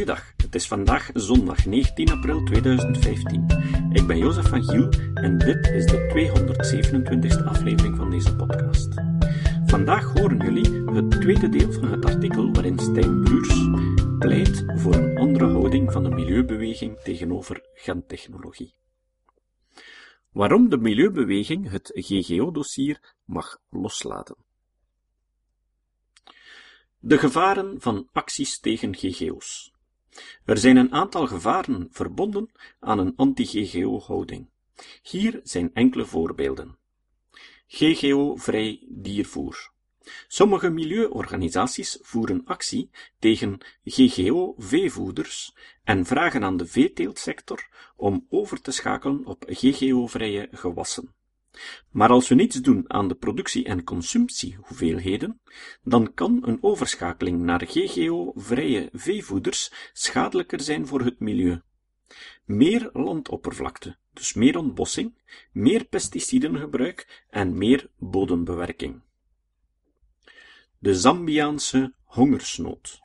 Goeiedag, het is vandaag zondag 19 april 2015. Ik ben Jozef van Giel en dit is de 227e aflevering van deze podcast. Vandaag horen jullie het tweede deel van het artikel waarin Stijn Bruurs pleit voor een andere houding van de milieubeweging tegenover gentechnologie. Waarom de milieubeweging het GGO-dossier mag loslaten. De gevaren van acties tegen GGO's. Er zijn een aantal gevaren verbonden aan een anti-GGO-houding. Hier zijn enkele voorbeelden. GGO-vrij diervoer. Sommige milieuorganisaties voeren actie tegen GGO-veevoeders en vragen aan de veeteeltsector om over te schakelen op GGO-vrije gewassen. Maar als we niets doen aan de productie- en consumptiehoeveelheden, dan kan een overschakeling naar GGO-vrije veevoeders schadelijker zijn voor het milieu. Meer landoppervlakte, dus meer ontbossing, meer pesticidengebruik en meer bodembewerking. De Zambiaanse hongersnood.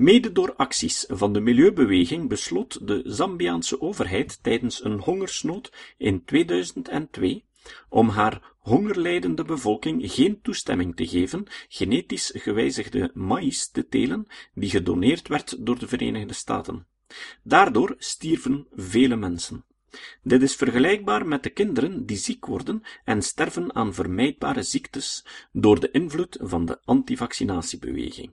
Mede door acties van de milieubeweging besloot de Zambiaanse overheid tijdens een hongersnood in 2002 om haar hongerlijdende bevolking geen toestemming te geven genetisch gewijzigde maïs te telen die gedoneerd werd door de Verenigde Staten. Daardoor stierven vele mensen. Dit is vergelijkbaar met de kinderen die ziek worden en sterven aan vermijdbare ziektes door de invloed van de antivaccinatiebeweging.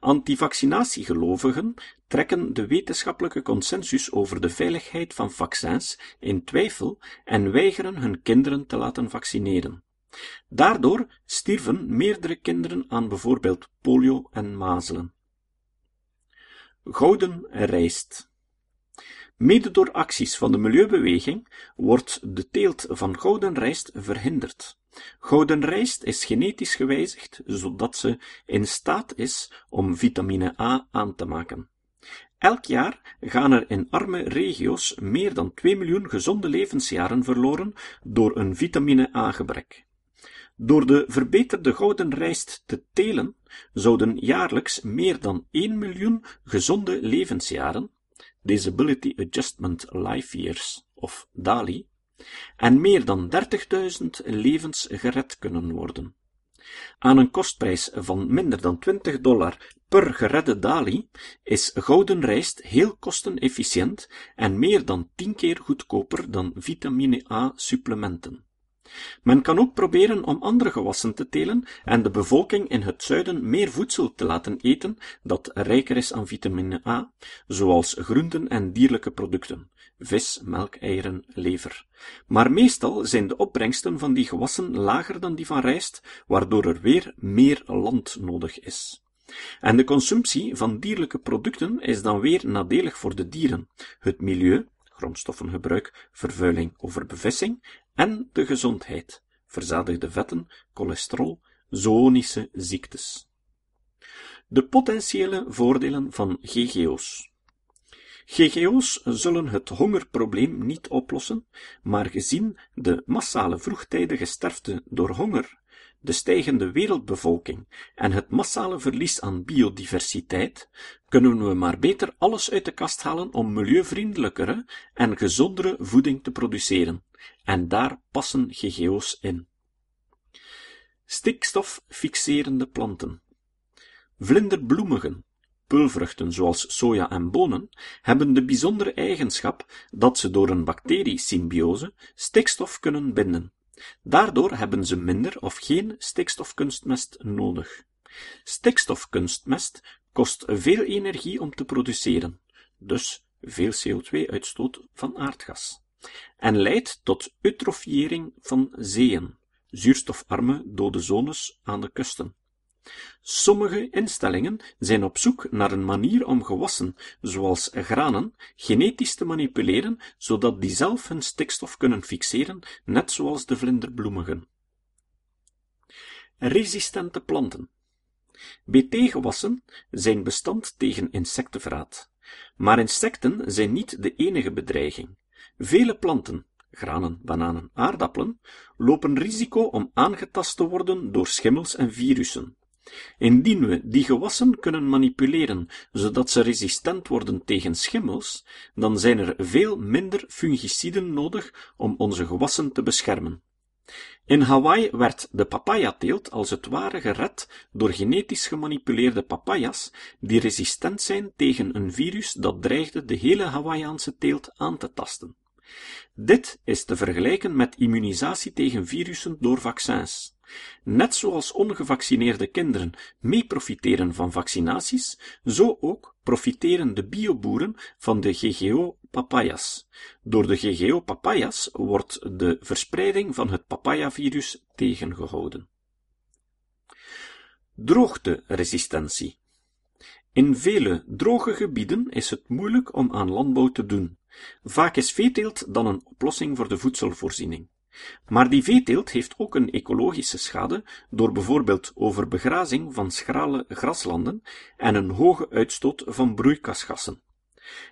Antivaccinatiegelovigen trekken de wetenschappelijke consensus over de veiligheid van vaccins in twijfel en weigeren hun kinderen te laten vaccineren. Daardoor stierven meerdere kinderen aan bijvoorbeeld polio en mazelen. Gouden rijst. Mede door acties van de milieubeweging wordt de teelt van gouden rijst verhinderd. Gouden rijst is genetisch gewijzigd, zodat ze in staat is om vitamine A aan te maken. Elk jaar gaan er in arme regio's meer dan 2 miljoen gezonde levensjaren verloren door een vitamine A-gebrek. Door de verbeterde gouden rijst te telen, zouden jaarlijks meer dan 1 miljoen gezonde levensjaren, Disability Adjustment Life Years, of DALI, en meer dan 30.000 levens gered kunnen worden. Aan een kostprijs van minder dan 20 dollar per geredde DALI is gouden rijst heel kostenefficiënt en meer dan 10 keer goedkoper dan vitamine A supplementen. Men kan ook proberen om andere gewassen te telen en de bevolking in het zuiden meer voedsel te laten eten dat rijker is aan vitamine A, zoals groenten en dierlijke producten, vis, melk, eieren, lever. Maar meestal zijn de opbrengsten van die gewassen lager dan die van rijst, waardoor er weer meer land nodig is. En de consumptie van dierlijke producten is dan weer nadelig voor de dieren, het milieu, grondstoffengebruik, vervuiling, overbevissing en de gezondheid, verzadigde vetten, cholesterol, zoonische ziektes. De potentiële voordelen van GGO's. GGO's zullen het hongerprobleem niet oplossen, maar gezien de massale vroegtijdige sterfte door honger, de stijgende wereldbevolking en het massale verlies aan biodiversiteit, kunnen we maar beter alles uit de kast halen om milieuvriendelijkere en gezondere voeding te produceren, en daar passen GGO's in. Stikstoffixerende planten. Vlinderbloemigen, pulvruchten zoals soja en bonen, hebben de bijzondere eigenschap dat ze door een bacteriesymbiose stikstof kunnen binden. Daardoor hebben ze minder of geen stikstofkunstmest nodig. Stikstofkunstmest kost veel energie om te produceren, dus veel CO2-uitstoot van aardgas, en leidt tot eutrofiëring van zeeën, zuurstofarme dode zones aan de kusten. Sommige instellingen zijn op zoek naar een manier om gewassen, zoals granen, genetisch te manipuleren, zodat die zelf hun stikstof kunnen fixeren, net zoals de vlinderbloemigen. Resistente planten. BT-gewassen zijn bestand tegen insectenverraad. Maar insecten zijn niet de enige bedreiging. Vele planten, granen, bananen, aardappelen, lopen risico om aangetast te worden door schimmels en virussen. Indien we die gewassen kunnen manipuleren zodat ze resistent worden tegen schimmels, dan zijn er veel minder fungiciden nodig om onze gewassen te beschermen. In Hawaii werd de papayateelt als het ware gered door genetisch gemanipuleerde papayas die resistent zijn tegen een virus dat dreigde de hele Hawaiiaanse teelt aan te tasten. Dit is te vergelijken met immunisatie tegen virussen door vaccins. Net zoals ongevaccineerde kinderen mee profiteren van vaccinaties, zo ook profiteren de bioboeren van de GGO-papayas. Door de GGO-papayas wordt de verspreiding van het papayavirus tegengehouden. Droogteresistentie In vele droge gebieden is het moeilijk om aan landbouw te doen. Vaak is veeteelt dan een oplossing voor de voedselvoorziening. Maar die veeteelt heeft ook een ecologische schade door bijvoorbeeld overbegrazing van schrale graslanden en een hoge uitstoot van broeikasgassen.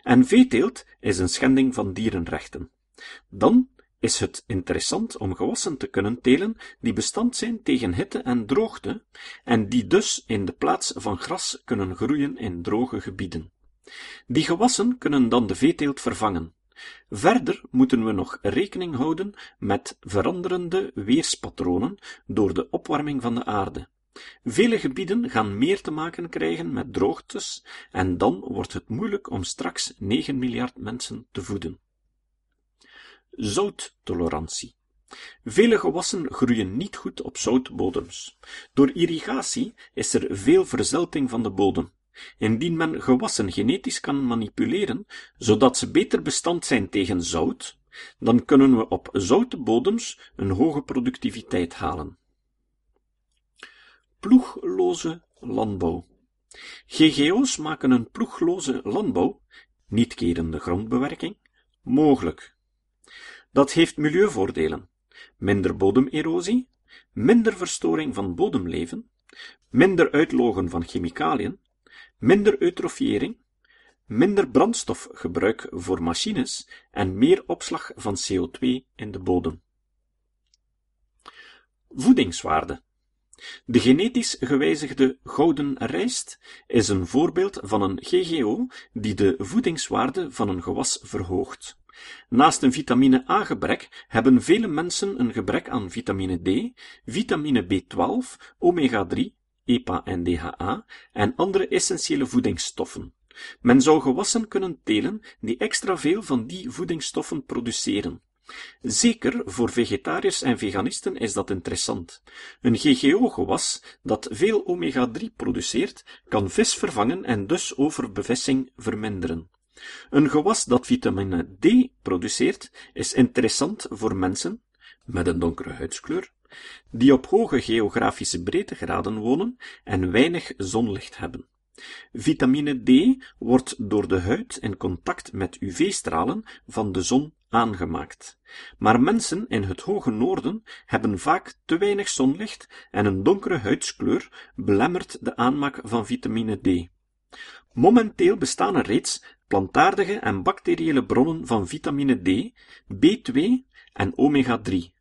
En veeteelt is een schending van dierenrechten. Dan is het interessant om gewassen te kunnen telen die bestand zijn tegen hitte en droogte en die dus in de plaats van gras kunnen groeien in droge gebieden. Die gewassen kunnen dan de veeteelt vervangen. Verder moeten we nog rekening houden met veranderende weerspatronen door de opwarming van de aarde. Vele gebieden gaan meer te maken krijgen met droogtes en dan wordt het moeilijk om straks 9 miljard mensen te voeden. Zouttolerantie. Vele gewassen groeien niet goed op zoutbodems. Door irrigatie is er veel verzelting van de bodem. Indien men gewassen genetisch kan manipuleren, zodat ze beter bestand zijn tegen zout, dan kunnen we op zoute bodems een hoge productiviteit halen. Ploegloze landbouw. GGO's maken een ploegloze landbouw, niet kerende grondbewerking, mogelijk. Dat heeft milieuvoordelen. Minder bodemerosie, minder verstoring van bodemleven, minder uitlogen van chemicaliën, minder eutrofiëring, minder brandstofgebruik voor machines en meer opslag van CO2 in de bodem. Voedingswaarde. De genetisch gewijzigde gouden rijst is een voorbeeld van een GGO die de voedingswaarde van een gewas verhoogt. Naast een vitamine A-gebrek hebben vele mensen een gebrek aan vitamine D, vitamine B12, omega-3 EPA en DHA en andere essentiële voedingsstoffen. Men zou gewassen kunnen telen die extra veel van die voedingsstoffen produceren. Zeker voor vegetariërs en veganisten is dat interessant. Een GGO-gewas dat veel omega-3 produceert, kan vis vervangen en dus overbevissing verminderen. Een gewas dat vitamine D produceert, is interessant voor mensen met een donkere huidskleur, die op hoge geografische breedtegraden wonen en weinig zonlicht hebben. Vitamine D wordt door de huid in contact met UV-stralen van de zon aangemaakt. Maar mensen in het hoge noorden hebben vaak te weinig zonlicht en een donkere huidskleur belemmert de aanmaak van vitamine D. Momenteel bestaan er reeds plantaardige en bacteriële bronnen van vitamine D, B2 en omega-3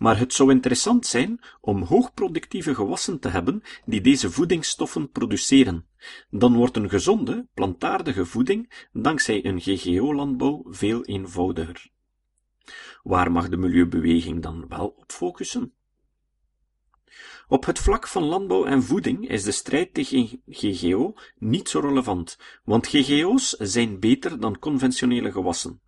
maar het zou interessant zijn om hoogproductieve gewassen te hebben die deze voedingsstoffen produceren. Dan wordt een gezonde, plantaardige voeding dankzij een GGO-landbouw veel eenvoudiger. Waar mag de milieubeweging dan wel op focussen? Op het vlak van landbouw en voeding is de strijd tegen GGO niet zo relevant, want GGO's zijn beter dan conventionele gewassen.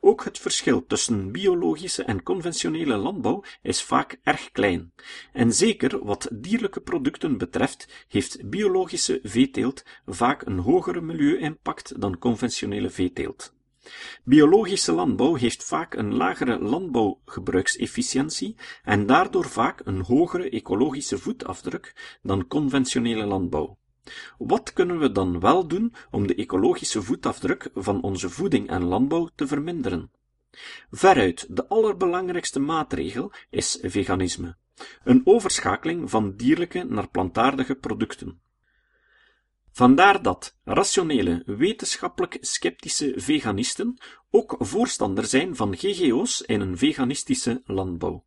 Ook het verschil tussen biologische en conventionele landbouw is vaak erg klein. En zeker wat dierlijke producten betreft, heeft biologische veeteelt vaak een hogere milieu-impact dan conventionele veeteelt. Biologische landbouw heeft vaak een lagere landbouwgebruiksefficiëntie en daardoor vaak een hogere ecologische voetafdruk dan conventionele landbouw. Wat kunnen we dan wel doen om de ecologische voetafdruk van onze voeding en landbouw te verminderen? Veruit de allerbelangrijkste maatregel is veganisme, een overschakeling van dierlijke naar plantaardige producten. Vandaar dat rationele, wetenschappelijk sceptische veganisten ook voorstander zijn van GGO's in een veganistische landbouw.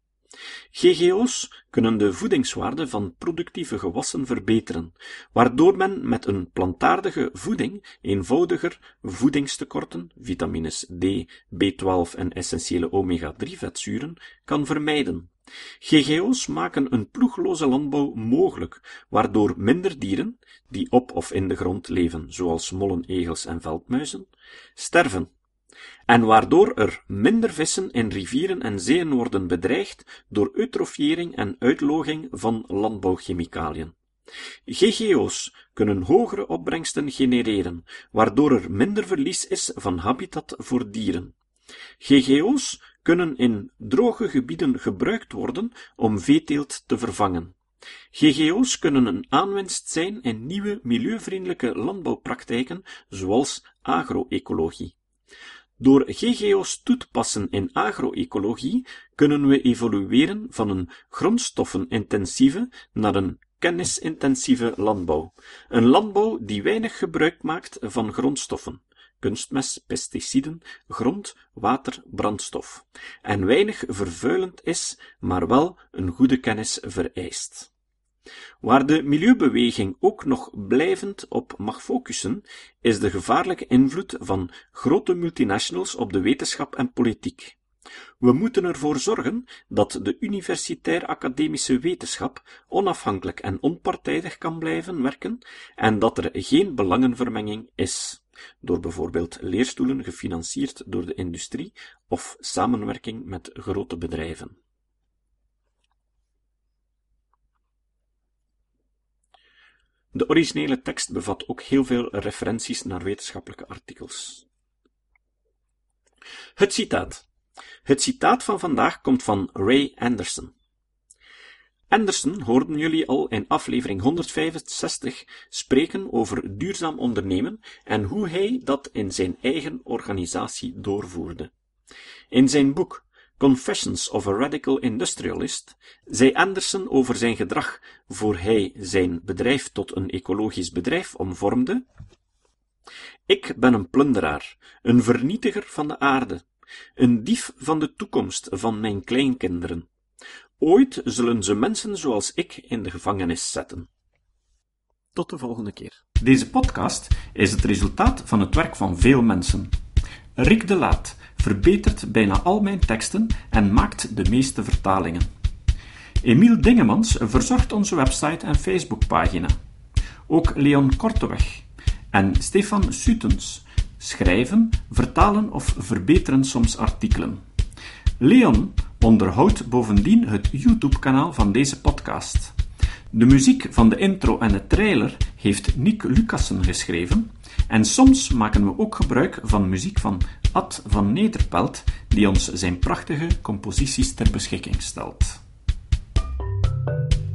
GGO's kunnen de voedingswaarde van productieve gewassen verbeteren, waardoor men met een plantaardige voeding eenvoudiger voedingstekorten, vitamines D, B12 en essentiële omega-3 vetzuren, kan vermijden. GGO's maken een ploegloze landbouw mogelijk, waardoor minder dieren, die op of in de grond leven, zoals mollen, egels en veldmuizen, sterven en waardoor er minder vissen in rivieren en zeeën worden bedreigd door eutrofiëring en uitloging van landbouwchemicaliën. GGO's kunnen hogere opbrengsten genereren, waardoor er minder verlies is van habitat voor dieren. GGO's kunnen in droge gebieden gebruikt worden om veeteelt te vervangen. GGO's kunnen een aanwinst zijn in nieuwe milieuvriendelijke landbouwpraktijken, zoals agroecologie. Door GGO's toe te passen in agro-ecologie kunnen we evolueren van een grondstoffenintensieve naar een kennisintensieve landbouw. Een landbouw die weinig gebruik maakt van grondstoffen, kunstmest, pesticiden, grond, water, brandstof, en weinig vervuilend is, maar wel een goede kennis vereist. Waar de milieubeweging ook nog blijvend op mag focussen, is de gevaarlijke invloed van grote multinationals op de wetenschap en politiek. We moeten ervoor zorgen dat de universitair-academische wetenschap onafhankelijk en onpartijdig kan blijven werken en dat er geen belangenvermenging is, door bijvoorbeeld leerstoelen gefinancierd door de industrie of samenwerking met grote bedrijven. De originele tekst bevat ook heel veel referenties naar wetenschappelijke artikels. Het citaat. Het citaat van vandaag komt van Ray Anderson. Anderson hoorden jullie al in aflevering 165 spreken over duurzaam ondernemen en hoe hij dat in zijn eigen organisatie doorvoerde. In zijn boek Confessions of a Radical Industrialist zei Anderson over zijn gedrag voor hij zijn bedrijf tot een ecologisch bedrijf omvormde. Ik ben een plunderaar, een vernietiger van de aarde, een dief van de toekomst van mijn kleinkinderen. Ooit zullen ze mensen zoals ik in de gevangenis zetten. Tot de volgende keer. Deze podcast is het resultaat van het werk van veel mensen. Rick de Laat verbetert bijna al mijn teksten en maakt de meeste vertalingen. Emiel Dingemans verzorgt onze website en Facebookpagina. Ook Leon Korteweg en Stefan Sutens schrijven, vertalen of verbeteren soms artikelen. Leon onderhoudt bovendien het YouTube-kanaal van deze podcast. De muziek van de intro en de trailer heeft Nick Lucassen geschreven en soms maken we ook gebruik van muziek van Ad van Nederpelt, die ons zijn prachtige composities ter beschikking stelt.